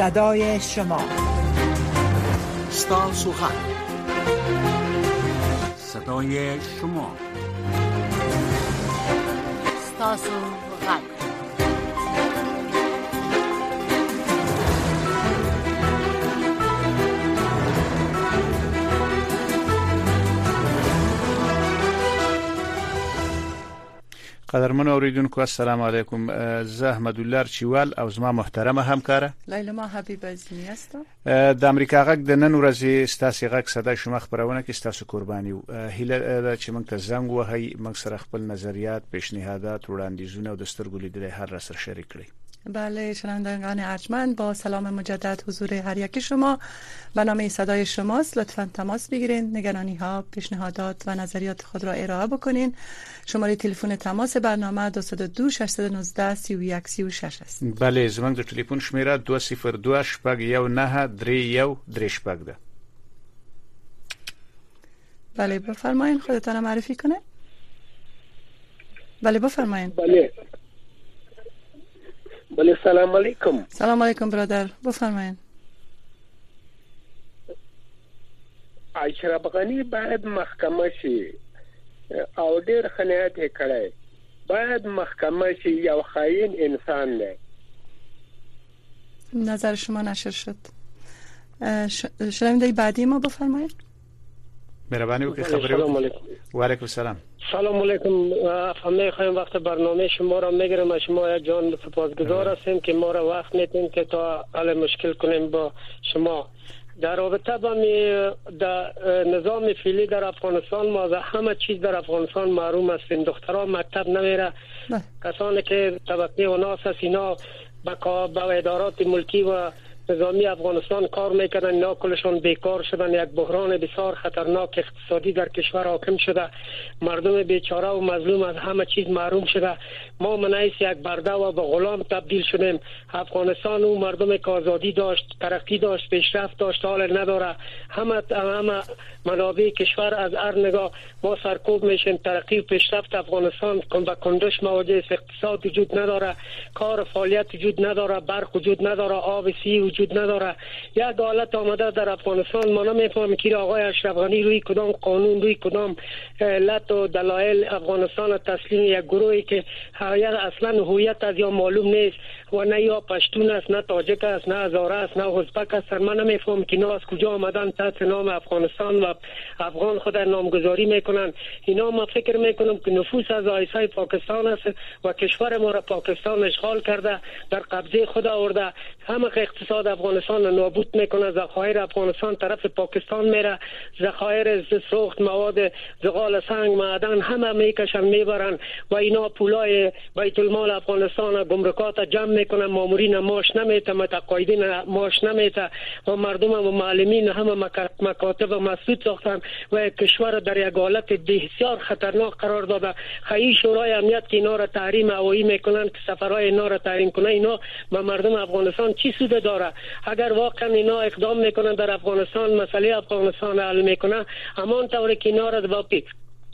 صدای شما ستا سخن صدای شما ستا قدرمن اوریدونکو السلام علیکم زه احمد الله چوال او زما محترمه همکاره لیلا ما حبیب ازمی هستم د امریکا غږ د نن ورځې ستاسو غږ صدا شما خبرونه کې ستاسو قرباني یو هیله ده چې موږ ته زنګ وهئ موږ سره خپل نظریات پیشنهادات وړاندیزونه او د سترګو لیدلې هر را سره شریک کړئ بله شنوندگان ارجمند با سلام مجدد حضور هر یکی شما به نام صدای شماست لطفا تماس بگیرین نگرانی ها پیشنهادات و نظریات خود را ارائه بکنین شماره تلفن تماس برنامه 202 619 31 36 است بله زمنګ د تلفن شمیره 202 شپږ یو نه درې یو درې شپږ ده بله بفرمایین خودتان معرفی کنه بله بفرمایین بله بله سلام علیکم سلام علیکم برادر بفرمایین اشرف غنی باید محکمه شي او ډیر خنیات یې کړی باید محکمه شي یو خاین انسان دی نظر شما نشر شد شنونده بعدی ما بفرمایید مهربانی وکړئ خبرې وکړئ وعلیکم السلام سلام علیکم همه خواهیم وقت برنامه شما را میگیرم از شما یا جان سپاسگزار هستیم که ما را وقت میتین که تا حل مشکل کنیم با شما در رابطه با می نظام فیلی در افغانستان ما از همه چیز در افغانستان محروم هستیم دختران مکتب نمیره بله. کسانی که طبقه و ناس هست اینا به کا به ادارات ملکی و نظامی افغانستان کار میکردند اینا کلشان بیکار شدند یک بحران بسیار خطرناک اقتصادی در کشور حاکم شده مردم بیچاره و مظلوم از همه چیز محروم شده ما منعیس یک برده و به غلام تبدیل شدیم افغانستان او مردم که آزادی داشت ترقی داشت پیشرفت داشت حال نداره همه همه منابع کشور از هر نگاه ما سرکوب میشیم ترقی و پیشرفت افغانستان به کندش مواجه است سات وجود نداره کار و فعالیت وجود نداره برق وجود نداره آب سی وجود نداره یک حالت آمده در افغانستان ما نمیفهم که آقای اشرف غنی روی کدام قانون روی کدام علت و دلایل افغانستان تسلیم یک گروهی که اصلا هویت از یا معلوم نیست و نه یا پشتون است نه تاجک است نه هزاره است نه ازبک است من نمیفهم که اینا از کجا آمدن تحت نام افغانستان و افغان خود نامگذاری میکنند اینا ما فکر میکنم که نفوس از آیسای پاکستان است و کشور ما را پاکستان اشغال کرده در قبضه خود آورده همه اقتصاد افغانستان را نابود میکنه زخایر افغانستان طرف پاکستان میره زخایر سوخت مواد زغال سنگ معدن همه میکشند میبرند و اینا پولای بیت المال افغانستان گمرکات جمع میکنه مامورین ماش نمیته متقاعدین ماش نمیته و مردم و معلمین همه مکاتب مسدود ساختن و یک کشور در یک حالت بسیار خطرناک قرار داده خیلی شورای امنیت که اینا را تحریم هوایی میکنن که سفرهای اینا را تحریم کنه اینا به مردم افغانستان چی سود داره اگر واقعا اینا اقدام میکنن در افغانستان مسئله افغانستان حل میکنه همان طور که اینا را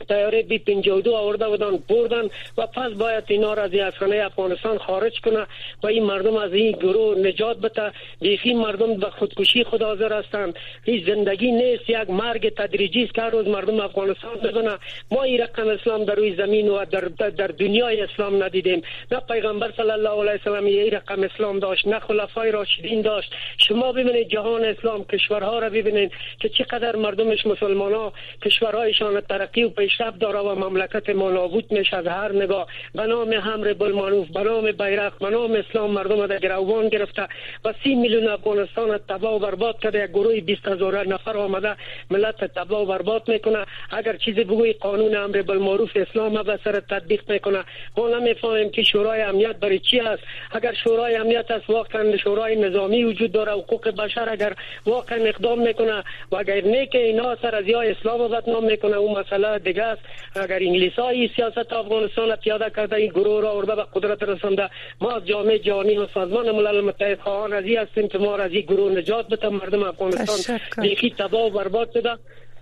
تیاره بی پنجودو آورده بودن بردن و پس باید اینا را از این افغانه افغانستان خارج کنه و این مردم از این گروه نجات بده بیخی مردم به خودکشی خود حاضر هستند هیچ زندگی نیست یک مرگ تدریجی است که روز مردم افغانستان ببینه ما این رقم اسلام در روی زمین و در, در دنیای اسلام ندیدیم نه پیغمبر صلی الله علیه وسلم این رقم اسلام داشت نه خلفای راشدین داشت شما ببینید جهان اسلام کشورها را ببینید که چقدر مردمش مسلمان ها کشورهایشان ترقی و شب داره و مملکت ما نابود میشه از هر نگاه به نام همر بلمانوف به نام بیرق به نام اسلام مردم در گروان گرفته و سی میلیون افغانستان تبا و برباد کرده یک گروه 20 هزار نفر آمده ملت تبا و برباد میکنه اگر چیزی بگوی قانون ربل معروف اسلام و سر تطبیق میکنه ما نمیفهمیم که شورای امنیت برای چی است اگر شورای امنیت است واقعا شورای نظامی وجود داره حقوق بشر اگر واقعا اقدام میکنه و غیر نیک اینا سر از یا اسلام را بدنام میکنه او مسئله دیگه است اگر انگلیس ها این سیاست افغانستان را پیاده کرده این گروه را آورده به قدرت رسانده ما از جامعه جهانی و سازمان ملل متحد خواهان از این هستیم که ما را از این گروه نجات بده مردم افغانستان بیخی تباه و برباد شده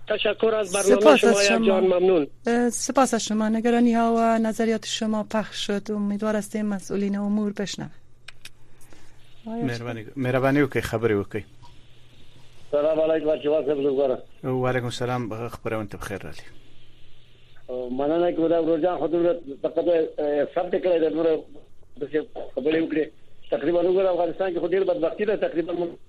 تشکر از برنامه شما یک جان ممنون سپاس از شما نگرانی ها و نظریات شما پخش شد امیدوار هستیم مسئولین امور بشنوند مهرباني مهرباني وکړئ خبرې وکړئ سلام علیکم چې واسه بزرګوار او علیکم السلام خبرونه ته بخیر رالی مننه کوم دا ورجان خو دغه تقدر سب ټکړه د نور خبرې وکړي تقریبا وګور افغانستان کې خو ډیر بدبختی ده تقریبا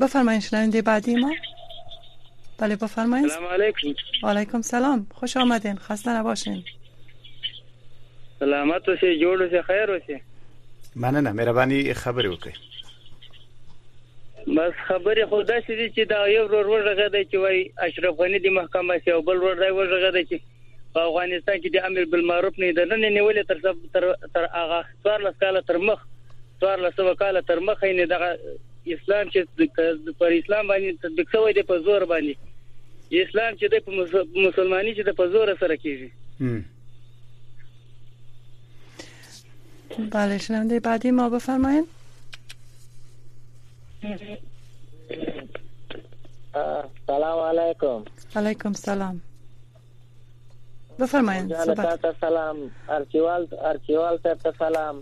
بفرمایید شنونده بعدی ما بله بفرمایید سلام علیکم و علیکم سلام خوش آمدین خسته نباشین سلامت اوسې جوړ اوسې خیر اوسې مننه مهرباني خبرې وکړئ بس خبرې خو داسې دي چې دا یو ورور وژغه دی چې وای اشرف غنی د محکمه سي او بل ورور دی وژغه دی چې په افغانستان کې د امر بالمعروف نه د نن نیولې تر تر هغه څوارلس کاله تر مخ څوارلس سوه کاله تر مخه یې دغه اسلام چې پر اسلام باندې تطبیق شوی دی په زور باندې اسلام چې د مسلمانۍ چې د په زور سره کیږي بله شنونده بعدی ما بفرمایید سلام علیکم علیکم سلام بفرمایئ صحبت ته سلام ارچیوال ارچیوال ته سلام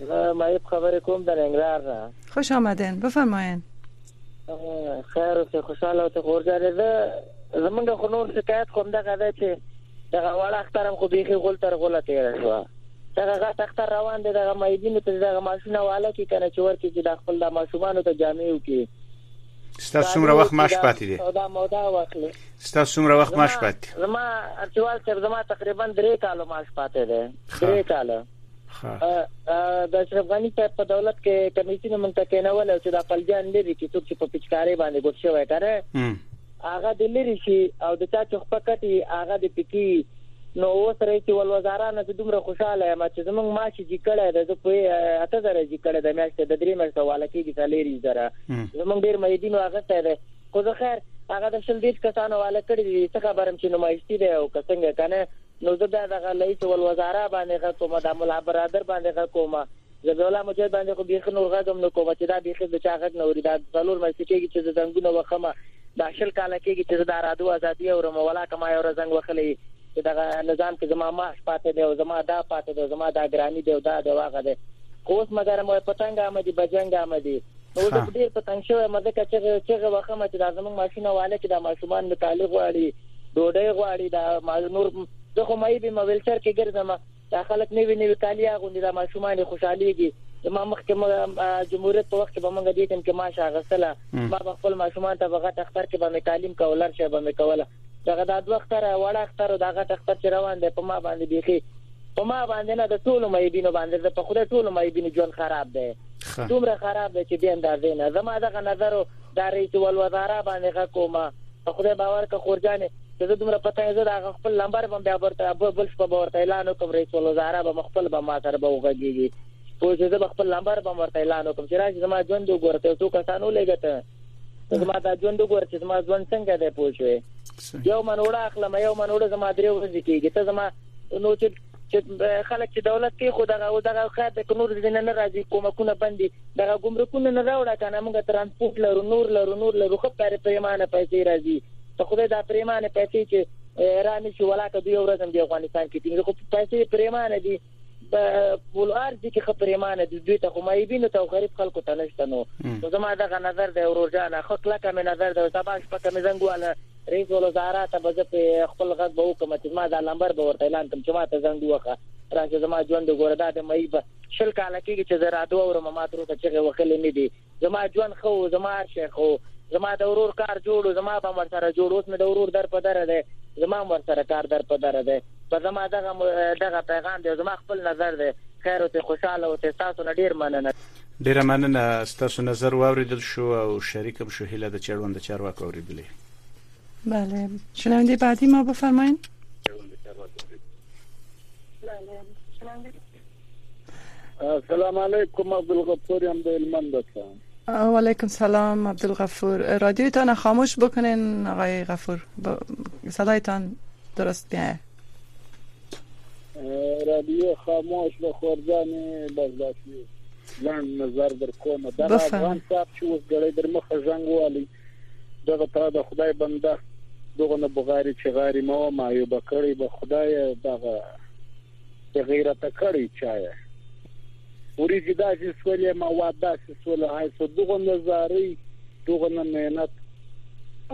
زه مایب خبرې کوم د ننګرهار نه خوش آمدین بفرمایئ خیر اوسې خوشاله اوسې خورجانې زه زمونږ خو نور شکایت کوم دغه دی چې دغه وړ اختر هم خو بیخي غول تر غوله تېره شوه دغه غټ اختر روان دی دغه مایبینو ته دغه ماشونه واله کې کنه چې ورکې چې د خپل د ماشومانو ته جامې وکړي ستاسو څومره وخت معاش پاتې دی دا مودا واخلي ستاسو څومره وخت معاش پاتې دی؟ زما اچوال صاحب زما تقریبا درې کاله معاش پاتې دی درې کاله د اشرف غنی صاحب په دولت کې کمیسیون مونږ ته کېنول چې د خپلجان لري چې څوک چې په پچکاري باندې ګوت شوی کاره هغه د لري شي او د چا چې خپکټي هغه د پکی نو اوس رئیس ول وزارانه چې دومره خوشاله یم چې زمونږ ماشي جی کړه د زه په اته زره جی کړه د میاشتې د درې میاشتې والا کې دي سالری زره زمونږ ډیر مېدینو هغه ته خو زه خیر هغه د شل دېرش کسانو واله کړی دی څه خبرم چې نمایشتی دی او که څنګه کنه نو زه بیا دغه لئیس ولوزاره باندې غږ کوم دا ملا برادر باندې غږ کوم ذبیح الله مجاهد باندې خو بیخي نور غږ هم نه کوم چې دا بیخي د چا غږ نه اوري دا څلور میاشتې کېږي چې زه زنګونه وخم دا شل کاله کېږي چې زه دا رادو ازادي اورم ولا که ما یو ورځ زنګ وخلی چې دغه نظام کې زما معاش پاتې دی او زما دا پاتې دی زما دا ګرانی دی او دا دی واغه دی خو اوس مګر مو پتنګ آمدي بجنګ آمدي نو زه خه. ډېر په تنګ شوی یم، ځکه چغې چغې وهم چې دا زموږ ماشوم او هلک دا ماشومان مطالع غواړي، ډوډۍ غواړي، دا ما نور زه خو معیب یم، ویلچر کې ګرځم، دا خلک نوي نوي کالي اغوندي، دا ماشومان یې خوشحالېږي، زما مخکې ما جمهوریت په وخت کې به موږ دې ټیم کې معاش اخیستله، ما به خپل ماشومان ته په غټ اختر کې به مې تعلیم کاوه، لر شی به مې کوله. دغه دا دوه اختره وړه اختر او دا غټ اختر چې روان دی په ما باندې بیخي په ما باندې نه د ټولو معیبینو باندې زه په خدای ټولو معیبینو ژوند خراب دی دومره خراب دی چې دې اندازې نه زما دغه نظر دا رئیس ولوزارا باندې غږ کوم په خدای باور که خورجانې چې زه دومره پته زه دا خپل نمبر به بیا ورته بل شپه به ورته اعلان وکم رئیس ولوزارا به خپل به ما سره به وغږیږي پوه چې زه خپل نمبر به ورته اعلان وکم چې راځي زما ژوند وګورته څو کسانو لګته ته زما دا ژوند وګوره چې زما ژوند څنګه دی پوه شوې یو منوړه اخلم یو منوړه زما درې ورځې کېږي ته زما نو چې چې خلک چې دولت کې خو دغه او دغه خیر د نور دین نه راځي کومکونه باندې دغه ګمرکونه نه راوړه کنه موږ ترانسپورت لرو نور لرو نور لرو خو پر پیمانه پیسې راځي ته خو دا پریمانه پیسې چې ایران شي ولاکه دوی ورځم دی افغانستان کې ټینګ خو پیسې پریمانه دي په پول ارض کې خه پریمانه دي دوی ته خو مایبینو ته غریب خلکو ته نشته نو زما دغه نظر دی ورور جان خو کله کوم نظر دی سبا شپه کوم زنګواله رئیس الوزرا ته به په خپل غږ به وکم چې ما دا لمبر به ورته اعلان کوم چې ما ته زنګ وخه راځي زما ژوند ګوره دا د مې به شل کال کېږي چې زه رادو اورم ما تر اوسه چې وکړې نه دي زما ژوند ښه و، زما هر شی ښه و، زما د ورور کار جوړ و، زما به هم ورسره جوړ و، اوس مې د ورور در په دره دی، زما هم ورسره کار در په دره دی. په زما دغه دغه پیغام دی او زما خپل نظر دی. خیر اوسې، خوشحاله اوسې، ستاسو نه ډېر مننه. ډېره مننه، ستاسو نظر واورېدل شو او شریک هم شو، هیله ده چې اړوند چارواکو اورېدلی. بله شنونده بعدی ما بفرمایید. السلام علیکم عبدالغفور یم د هلمند څخه و علیکم سلام عبدالغفور رادیو تان خاموش بکنین آقای غفور با... صدایتان درست بیایه رادیو خاموش به خوردانی برداشتی لند نظر در کوم در افغان صاحب چې اوس ګړی در مخه ژنګ والی دغه تا د خدای بنده دغه نه بغاری چې غاری مو ما یو بکړی به خدای دغه چې غیرته کړی چایه وریجې داسې سولې مواد داسې سولې حیث دغه زاري دغه مهنت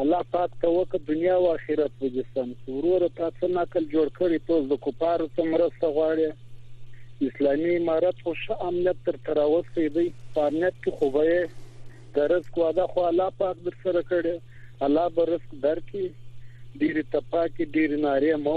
الله پاک ته وکړه دنیا او آخرت وجسم ورور ته څه نقل جوړ کړی ته د کوپار څمره سغواړي اسلامي امارت خو ش امنیت تر تراوسه دی په امنیت کې خو به د رزق واده خو الله پاک در سره کړي الله به رزق درکړي ډیر تپاکي ډیر ناري مو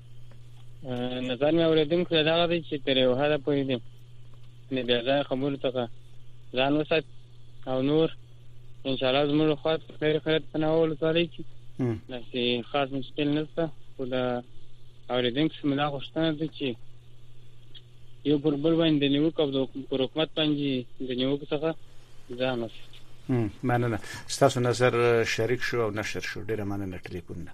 نظر مې اورېدونکو ته دغه دی چې تر یو حده پورې دې د بې ځایه خبرو څخه ځان وسات او نور انشاءالله زموږ خوا ته خیر خیرت په نوه ولسوالۍ کې داسې خاص مشکل نشته خو د اورېدونکو څخه مې دا غوښتنه ده چې یو پر بل باندې د نیوکو او پر حکومت باندې د نیوکو څخه ځان وساتي مننه ستاسو نظر شریک شو او نشر شو ډیره مننه ټلیفون نه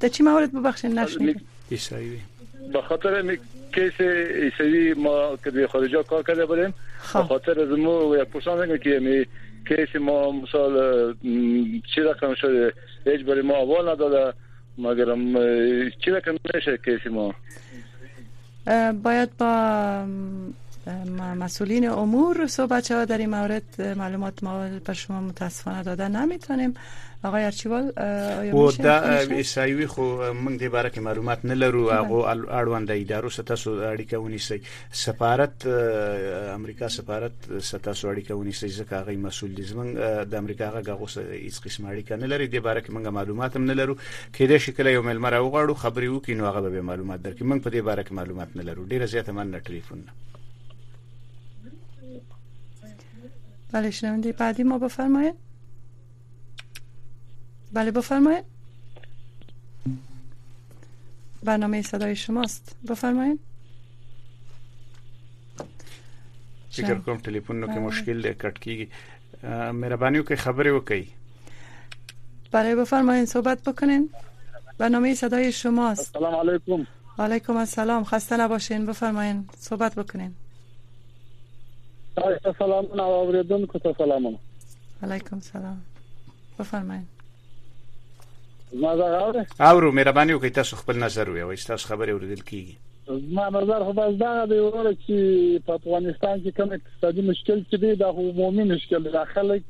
ته چې مورد په بخښنه نشنه عیسائی وي به خاطر می کیس ایسوی ما که به خارجا کار کرده بودیم به خاطر زمو یک پرسان میگم که می کیس ما مثال چی رقم شده هیچ بری ما اول نداده مگرم چی رقم میشه کیس ما باید با مسئولین امور صحبت شود در این مورد معلومات ما بر شما متاسفانه داده نمیتونیم آقای ارچیوال آیا و دا ایسایوی خو موږ دې باره کې معلومات نه لرو بله. هغه اړوند ادارو سره تاسو اړیکه ونیسئ سفارت امریکا سفارت سره تاسو اړیکه ونیسئ ځکه هغه مسول دي زمونږ د امریکا هغه غوسه هیڅ قسم اړیکه نه لري دې باره کې موږ معلومات هم نه لرو کیدای شي کله یو مېلمه راوغواړو خبرې وکړي نو هغه به بیا معلومات درکړي موږ په دې باره کې معلومات نه لرو ډیره زیاته مننه ټلیفون نه بله شنونده بعدی ما بفرمایید بله بفرمایید برنامه صدای شماست بفرمایید فکر کوم ټلیفون نو کې مشکل دی کټ کیږي مهرباني وکړئ خبرې وکړئ برای بفرمایید صحبت بکنین برنامه صدای شماست السلام علیکم علیکم السلام خسته نباشین بفرمایین صحبت بکنین تاسو سلام او اوریدونکو ته سلام علیکم سلام بفرمایئ ما دا غواړم اورو مهرباني وکړئ تاسو خپل نظر وي او تاسو خبرې اوریدل کیږي ما نظر خو بس دا دی وروره چې په افغانستان کې کوم اقتصادي مشکل چې دی دا عمومي مشکل دی خلک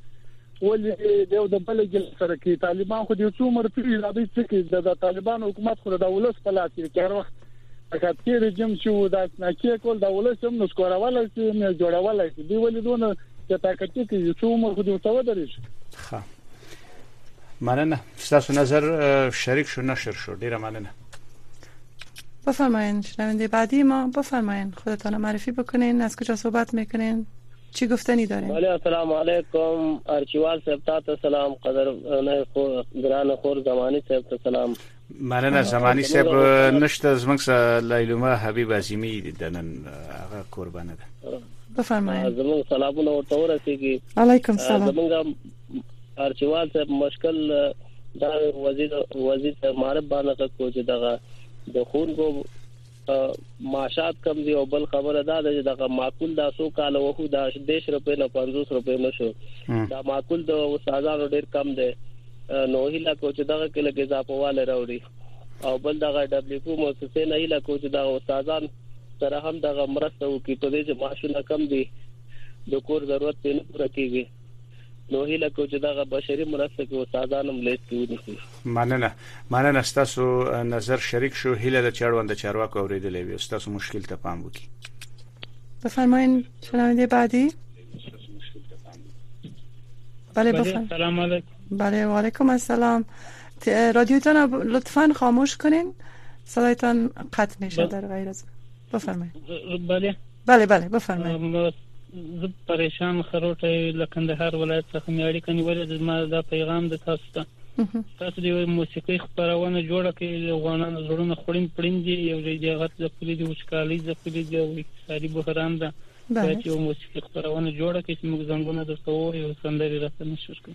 ولې د یو د بل ګل سره کې طالبان خو د څو مرتبه لا به چې د طالبان حکومت خو د دولت په لاس کې کار وخت فقط کې رژیم چې و دا نکې کول دا ولس هم نسکورول شي نه جوړول شي دی ولې دونه چې طاقت کې یو څو عمر خو دې وسو درې شي ښه مننه ستاسو نظر شریک شو نشر شو ډیره مننه بفرمایین شنونده بعدی ما بفرمایین خودتان معرفی بکنین از کجا صحبت میکنین چی گفتنی دارین بله السلام علیکم ارچیوال صاحب تا سلام قدر نه خو ګران خور زمانی صاحب سلام مننه زمانی صاحب نشته زمنګ سره لایلومه حبیب عظیمی د نن هغه قربانه ده بفرمایئ زموږ سلامونه ورته ورسیږي علیکم سلام زموږ ارچوال صاحب مشکل دا وزیر وزیر معرب باندې کو چې دغه د خونګو معاشات کم دی او بل خبره دا ده چې دغه معقول دا سو کال وو دا 10 روپې نه 50 روپې مشو دا معقول د استادانو ډیر کم دی نو هیله کو چې دغه کې لګي ځاپواله راوړي او بل دغه دبليو مؤسسه نه هیله کو چې دا استادان سره هم دغه مرسته وکړي په دې چې معاشونه کم دي د کور ضرورت په نه پوره کیږي نو هیله کو چې دغه بشري مرسته کې استادان هم لیست کیږي مننه مننه ستاسو نظر شریک شو هیله د چړوند چارواکو اوریدلې وي ستاسو مشکل ته پام وکړي بفرمایئ شنونده بعدی بله بفرمایئ سلام علیکم بله و علیکم السلام رادیوتان لطفا خاموش کنین صدایتان قطع میشه در غیر از بفرمایئ بله بله بله بفرمایئ زه پریشان خروټه له کندهار ولایت څخه مې اړیکه نیولې ده ما دا پیغام د تاسو ته تاسو د موسیقي خبرونه جوړه کړئ د غوانانو زړونه خړین پړین دي یو ځای دی غت د پولی دی وچکالي د پولی دی او اقتصادي بحران ده باید یو موسیقي خبرونه جوړه کړئ چې موږ زنګونه درته وو یو سندري راته نشر کړئ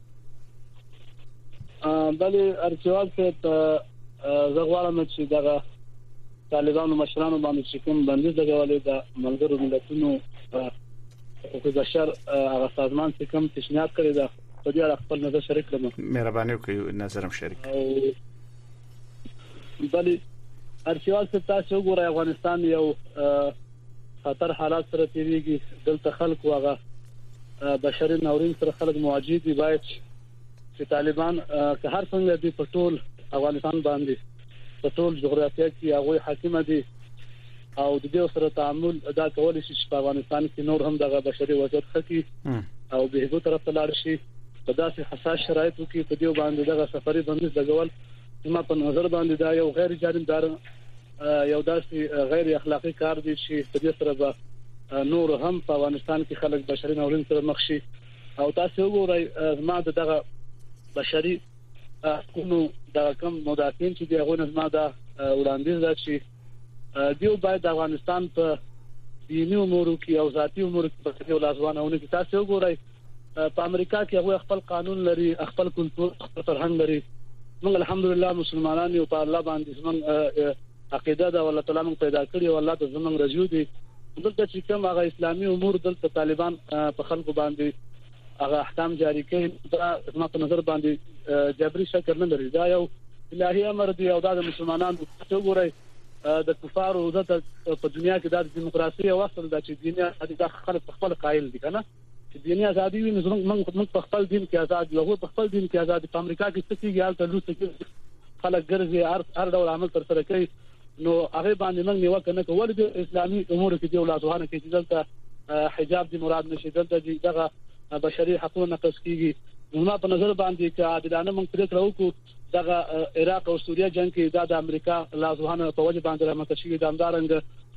بلې ارچوال صاحب زه غواړم چې دغه طالبانو مشرانو باندې چې کوم بندیز لګولې دا ملګرو ملتونو حقوق بشر هغه سازمان چې کوم تشنیات کړی دا په دې اړه خپل نظر شریک کړم مهرباني وکړئ نظرم شریک بلې ارچوال صاحب تاسو وګورئ افغانستان یو خطر حالات سره تیریږي دلته خلک واغه بشري ناورین سره خلک مواجه دي باید چې طالبان که هر څنګه دي په ټول افغانستان باندې په ټول جغرافیه کې هغه حاکم دي او د دې سره تعامل ادا کول شي چې په افغانستان کې نور هم دغه بشري وضعیت خکې او به هغه طرف ته لاړ شي په داسې حساس شرایطو کې په دې باندې دغه سفري بندیز لګول زما په نظر باندې دا یو غیر جانبدار یو داسې غیر اخلاقی کار دی چې په دې سره به نور هم په افغانستان کې خلک بشري ناورین سره مخ شي او تاسو وګورئ زما دغه بشري حقوقو د کم مدافعین چې دغه نظم دا وړاندیز دا چې دیو باید افغانستان په دیني امور کې او ذاتی امور کې په یو لاسوانه ونه تاسو وګورئ په امریکا کې هغه خپل قانون لري خپل کلتور خپل فرهنګ لري موږ الحمدلله مسلمانان یو په الله باندې زموږ عقیده دا الله تعالی موږ پیدا کړی او الله ته زموږ رجوع دي دلته چې کوم هغه اسلامي امور دلته طالبان په خلکو باندې هغه احکام جاری کوي دا زما په نظر باندې جبري شکل نه لري دا یو الهي امر دی او دا د مسلمانانو ته ګوري د کفارو عزت په دنیا کې د دیموکراسي او اصل د چې دنیا د خلک خپل قائل دي کنه چې دیني ازادي وي نو موږ موږ په خپل دین کې آزاد یو په خپل دین کې آزاد په امریکا کې څه کیږي حالت لوڅ کیږي خلک ګرځي هر هر ډول عمل تر سره کوي نو هغه باندې موږ نیو کنه کول دي اسلامي امور کې دی ولاسوانه کې چې دلته حجاب دی مراد نشي دلته دغه بشري حقوق نقض کیږي نو په نظر باندې چې عادلانه موږ پرې کړو دغه عراق او سوریه جنگ کې دا د امریکا لازوهانه په وجه باندې رامنځته شوی د همدارنګ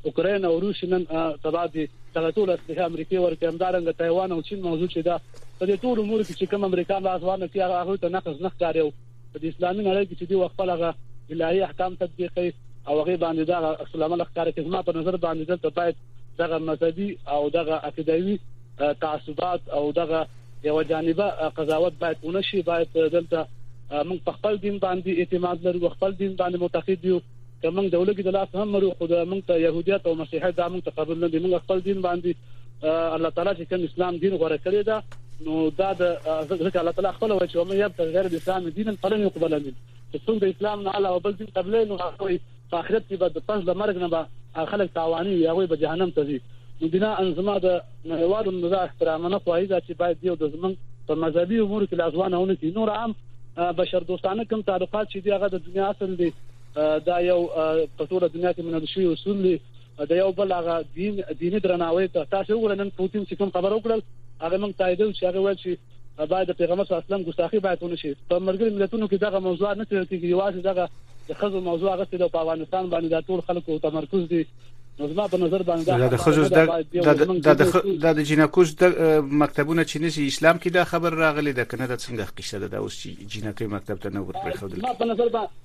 اوکرين او روس نن سبا دي دغه ټول اسلحه امریکای ورکه همدارنګ تایوان او چین موضوع چې دا په دې ټول امور کې چې کوم امریکا لازوانه کې هغه ته نقض نه ښکاري او د اسلامي نړۍ کې چې دی وخت لغه الهي احکام تطبیق کوي او هغه باندې دا اسلام لخر کې زما په نظر باندې دلته باید دغه مذهبي او دغه عقیدوي تعصبات او دغه یو جانبه قضاوت باید ونشي باید دلته موږ په خپل دین باندې اعتماد لرو خپل دین باندې معتقد یو که موږ د ولګي د لاس هم مرو خو د موږ ته يهوديت او مسیحیت دا موږ ته قبول نه دي موږ خپل دین باندې الله تعالی چې کوم اسلام دین غوړه کړی دا نو دا د ځکه الله تعالی خپل وایي چې ومن يبتغي غیر الاسلام دينا فلن يقبل منه چې څوک د اسلام نه علاوه بل دین قبلې نو هغه په اخرت کې به د پس له مرګ نه به هغه خلک تاواني وي، هغوی به جهنم ته ځي. نو بناً زما د نړیوالو نه دا احترامنه خواهي ده چې باید دوی او د زموږ په مذهبي امورو کې لاسوانه ونه کړي. نور عام بشردوستانه کوم تعلقات چې دي هغه د دنیا اصل دی، دا یو په ټوله دنیا کې منل شوی اصول دی. د یو بل هغه دین دیني درناوی ته تاسو وګورئ نن پوتین چې کوم خبرو کړل هغه موږ تایید چې هغه وایي چې باید د پیغمبر صلی الله علیه وسلم ګستاخی باید ونه شي په مرګري ملتونو کې دغه موضوع نه تل کېږي یوازې دغه د خزو موضوع هغه د افغانستان باندې د ټول خلکو تمرکز دی زما په نظر باندې د خزو د د د جنکوز د مکتبونه چې نسی اسلام کې دا خبر راغلی د کنه د څنګه قصه ده د اوس جنکې مکتب ته نه ورپرې خو د ما په نظر باندې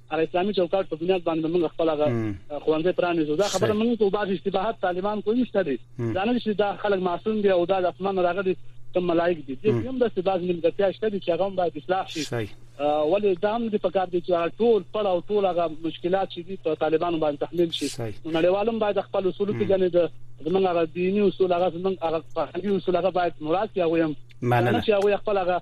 هغه اسلامي چوکاټ په بنیاد باندې موږ خپل هغه خوندې پرانیزو دا خبره موږ ته بعض اشتباهات طالبان کوي نشته دي دا نه چې دا خلک معصوم دي او دا د اسمان راغلي کوم ملائک دي چې هم د بعض نیمګړتیا شته چې هغه هم باید اصلاح شي ولې دا هم د پکار دي چې ټول پړ او ټول هغه مشکلات چې دي په طالبانو باندې تحلیل شي نو نړیوالم باید خپل اصول کې غني د زمونږ هغه دیني اصول هغه زمونږ هغه فرهنګي اصول هغه باید مراد یا ویم مننه چې هغه خپل هغه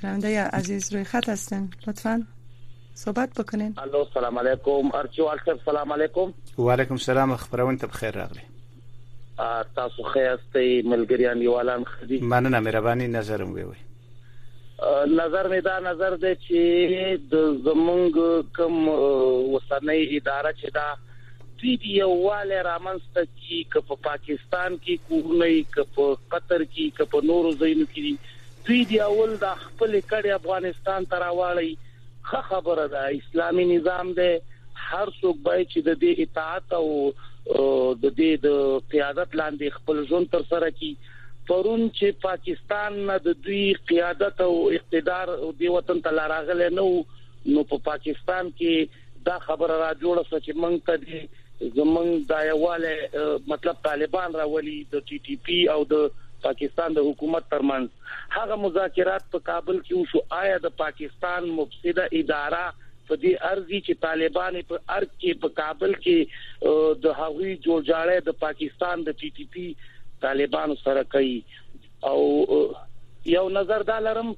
شنونده عزیز روی خط هستن لطفا صحبت بکنین الو سلام علیکم ارچو السلام سلام علیکم و علیکم سلام خبرون ته بخیر راغلی تاسو خیر استي ملګریان یوالان خدي مننه مهرباني نظرم وي وي نظر می دا نظر دی چې د زمونږ کوم وسنۍ اداره چې دا دوی دې یووالی رامنځته کړي، که په پاکستان کې کورونه وي، که په قطر کې وي، که په نورو ځایونو کې وي، دوی دې اول دا خپلې کډې افغانستان ته راواړوي، ښه خبره ده، اسلامي نظام دی، هر څوک باید چې د دې اطاعت او د دې د قیادت لاندې خپل ژوند ترسره کړي، پرون چې پاکستان نه د دوی قیادت او اقتدار دې وطن ته لا راغلی نه و، نو په پاکستان کې دا خبره را جوړه شو چې موږ ته دي زمونږ دا یواله مطلب طالبان راولي د ټي ټي پی او د پاکستان د حکومت ترمنځ هغه مذاکرات په کابل کې وشو آیا د پاکستان مفسده اداره په دې ارزي چې طالبان په ارګ کې په کابل کې د هغوی جوړجاړی د پاکستان د ټي ټي پی طالبانو سره کوي او یو نظر دا لرم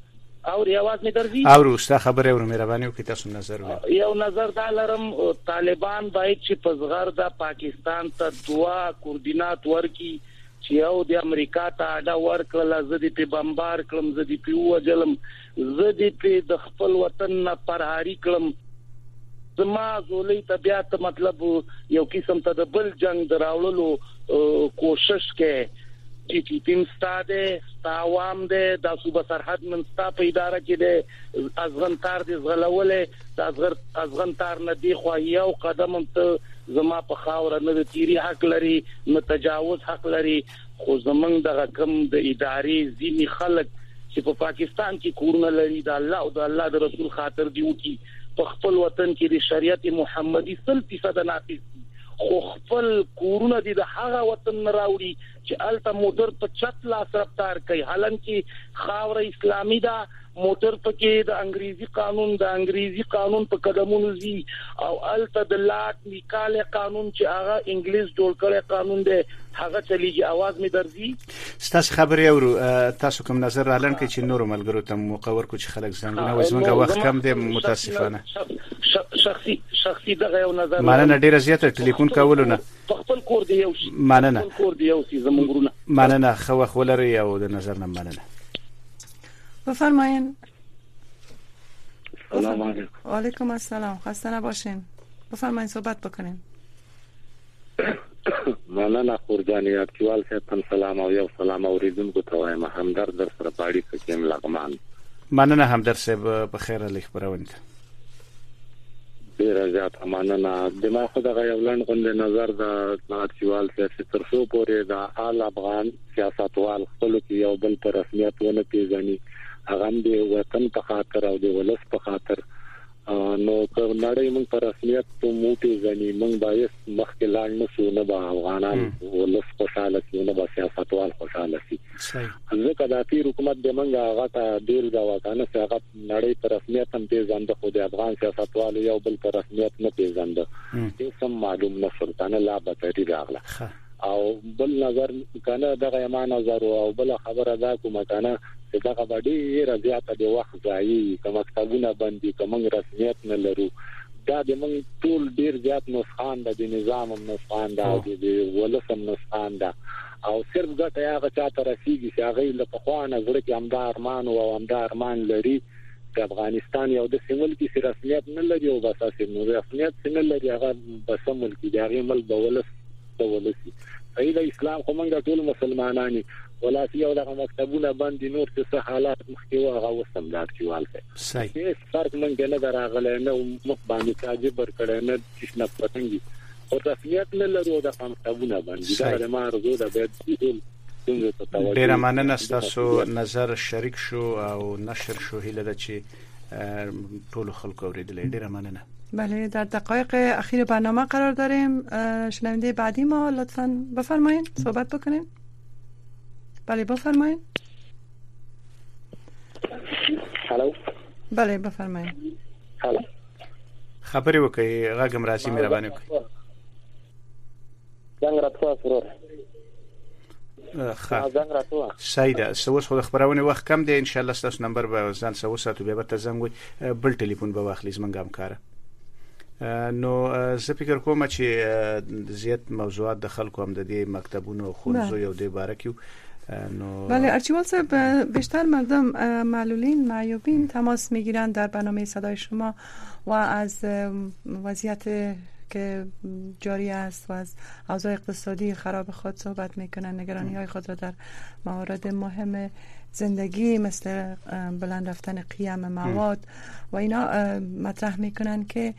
او ریواز می درځي او روسته خبره ور مهرباني وکړئ تاسو نظر وي یو نظر دا لرم طالبان باید چې په زغر د پاکستان ته دوا کوردینات ورکي چې او د امریکا ته اډه ورکړل زه دې په بمبار کړم زه دې په وجلم زه دې پرې د خپل وطن نه پرهاري کړم زما زولې ته بیا ته مطلب یو قسم ته د بل جنگ دراوړلو کوشش کې چې ټي ټیم ستاده ستاوام ده د صوبه سرحد من ستا په اداره کې ده ازغن تار دې زغلولې د ازغر ازغن تار نه دی خو یو قدم ته زما په خاور نه تیری حق لري نه تجاوز حق لري خو زمنګ دغه کم د ادارې ځینی خلک چې په پاکستان کې کورونه لري د الله او د الله د رسول خاطر دی وکي په خپل وطن کې د شریعت محمدي 100% نافذ دي خو خپل کورونه دي د هغه وطن نه راوړي چې الته موټر په چت لاس رفتار کوي حالانکه خاور اسلامي ده موټر پکې د انګریزي قانون د انګریزي قانون په قدمونو ځي او هلته د لاک میکاله قانون چې هغه انګلیس جوړ کړی قانون دی هغه چلیږي اواز مې درځي ستاسو خبرې اورو تاسو کوم نظر را لنډ کړئ چې نورو ملګرو ته مو موقع ورکړو چې خلک زنګونه وایي زمونږ وخت کم دی متاسفانه شخصي شخصي دغه یو نظر مننه ډیره زیاته ټلیفون کولو نه خپل کور دی یو شي مننه کور دی یو شي زمونږ مننه خو خو لري او د نظر نه مننه بفرمایین سلام علیکم علیکم السلام خسته نباشین بفرمایین صحبت بکنین مننه قربان یاد کیوال صاحب تم سلام او یو سلام اوریدونکو ته وایم همدر در سره پاړی پکیم لغمان مننه همدر صاحب په خیر علی خبرونه ډیر زیات مننه د ما خو دغه یو لند غونډه نظر د ناتیوال سیاسي ترسو پورې د آل افغان سیاستوال خپل کې یو بل پر رسمیت ونه پیژني هغه هم د وطن په خاطر او د ولس په خاطر نو که نړۍ موږ پر رسمیت ته مو پیژني موږ باید مخکې لاړ نه شو نه به افغانان ولس خوشاله شي نه به سیاستوال خوشاله شي ځکه دا تیر حکومت د موږ هغه ته بیلګه وکانه چې هغه نړۍ پر رسمیت هم پیژند خو د افغان سیاستوالو یو بل پر رسمیت نه پیژند هیڅ معلوم نه سلطانه لا بتري راغله او بل نظر کنه دغه ما نظر او بل خبره دا کومه کنه چې دغه باندې راځياته د وخت ځایي کوم مکتبونه باندې کوم رسمیت نه لرو دا د موږ ټول ډیر زیات نسخان ده د نظام هم نسخان ده او د ولس هم نسخان ده او صرف ګټه هغه چاته رسیږي چې هغه له پخوانه زړه کې همدا ارمان او همدا ارمان لري د افغانستان یو د سیمل کې سره رسمیت نه لري او بس اسې نو رسمیت څه نه لري هغه بس مل کې دا غي مل بولس بولسي صحیح د اسلام خو موږ ټول مسلمانان ولا سی او دغه مکتبونه باندې نور څه حالات مخکې و هغه وسم دا چوال ته صحیح هیڅ فرق موږ نه دراغله نه مخ باندې تاجب بر کړه نه چې نه پتنګي خو تسلیت نه لرو او د قامتابونه باندې دا د ما ارزو ده باید ټول ستونزو ته توجه ډیره مننه ستاسو نظر شریک شو او نشر شو هیله ده چې ټول خلکو اوریدل ډیره مننه بله در دقایق اخیر برنامه قرار داریم شنونده بعدی ما لطفا بفرمایید صحبت بکنیم بله بفرمایید هلو بله بفرمایئ هلو خبرې وکړئ غږ هم راځي مهرباني وکړئ زنګ راته وروره سیده سوس خو خبرونه وخت کم دی ان شاء الله ستاسو نمبر به ځان سوس ساتو به ته زنګ وي بل ټلیفون به واخلې زمونږ هم کار نو زه فکر کوم چې زیات موضوعات د خلکو هم د دې مکتبونو خونځو یو د بارکیو نو بله ارچیوال صاحب بیشتر مردم معلولین معیوبین تماس میگیرن در برنامه صدای شما و از وضعیت که جاری است و از اوضاع اقتصادی خراب خود صحبت میکنن نگرانی های خود را در موارد مهم زندگی مثل بلند رفتن قیم مواد و اینا مطرح میکنن که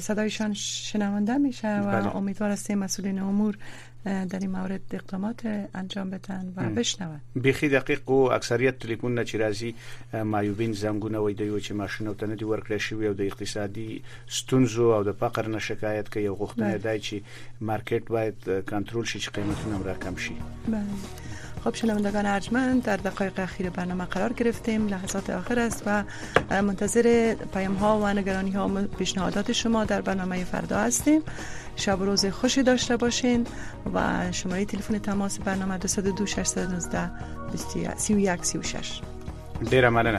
صدایشان شنونده میشه و بله. امیدوار هستیم مسئولین امور در این مورد اقدامات انجام بدن و بشنون بیخی دقیق او اکثریت تلیفون نه چی رازی معیوبین زنګونه وای دیو چې ماشینو ته نه دی ورکړی شوی او د اقتصادي ستونزو او د فقر نه شکایت کوي او غوښتنه ده چې مارکیټ باید کنټرول شي چې قیمتونه هم راکم شي بله خب شنوندگان ارجمند در دقایق اخیر برنامه قرار گرفتیم لحظات آخر است و منتظر پیام ها و نگرانی ها و پیشنهادات شما در برنامه فردا هستیم شب و روز خوشی داشته باشین و شماره تلفن تماس برنامه 202 619 31 36 دیر امالن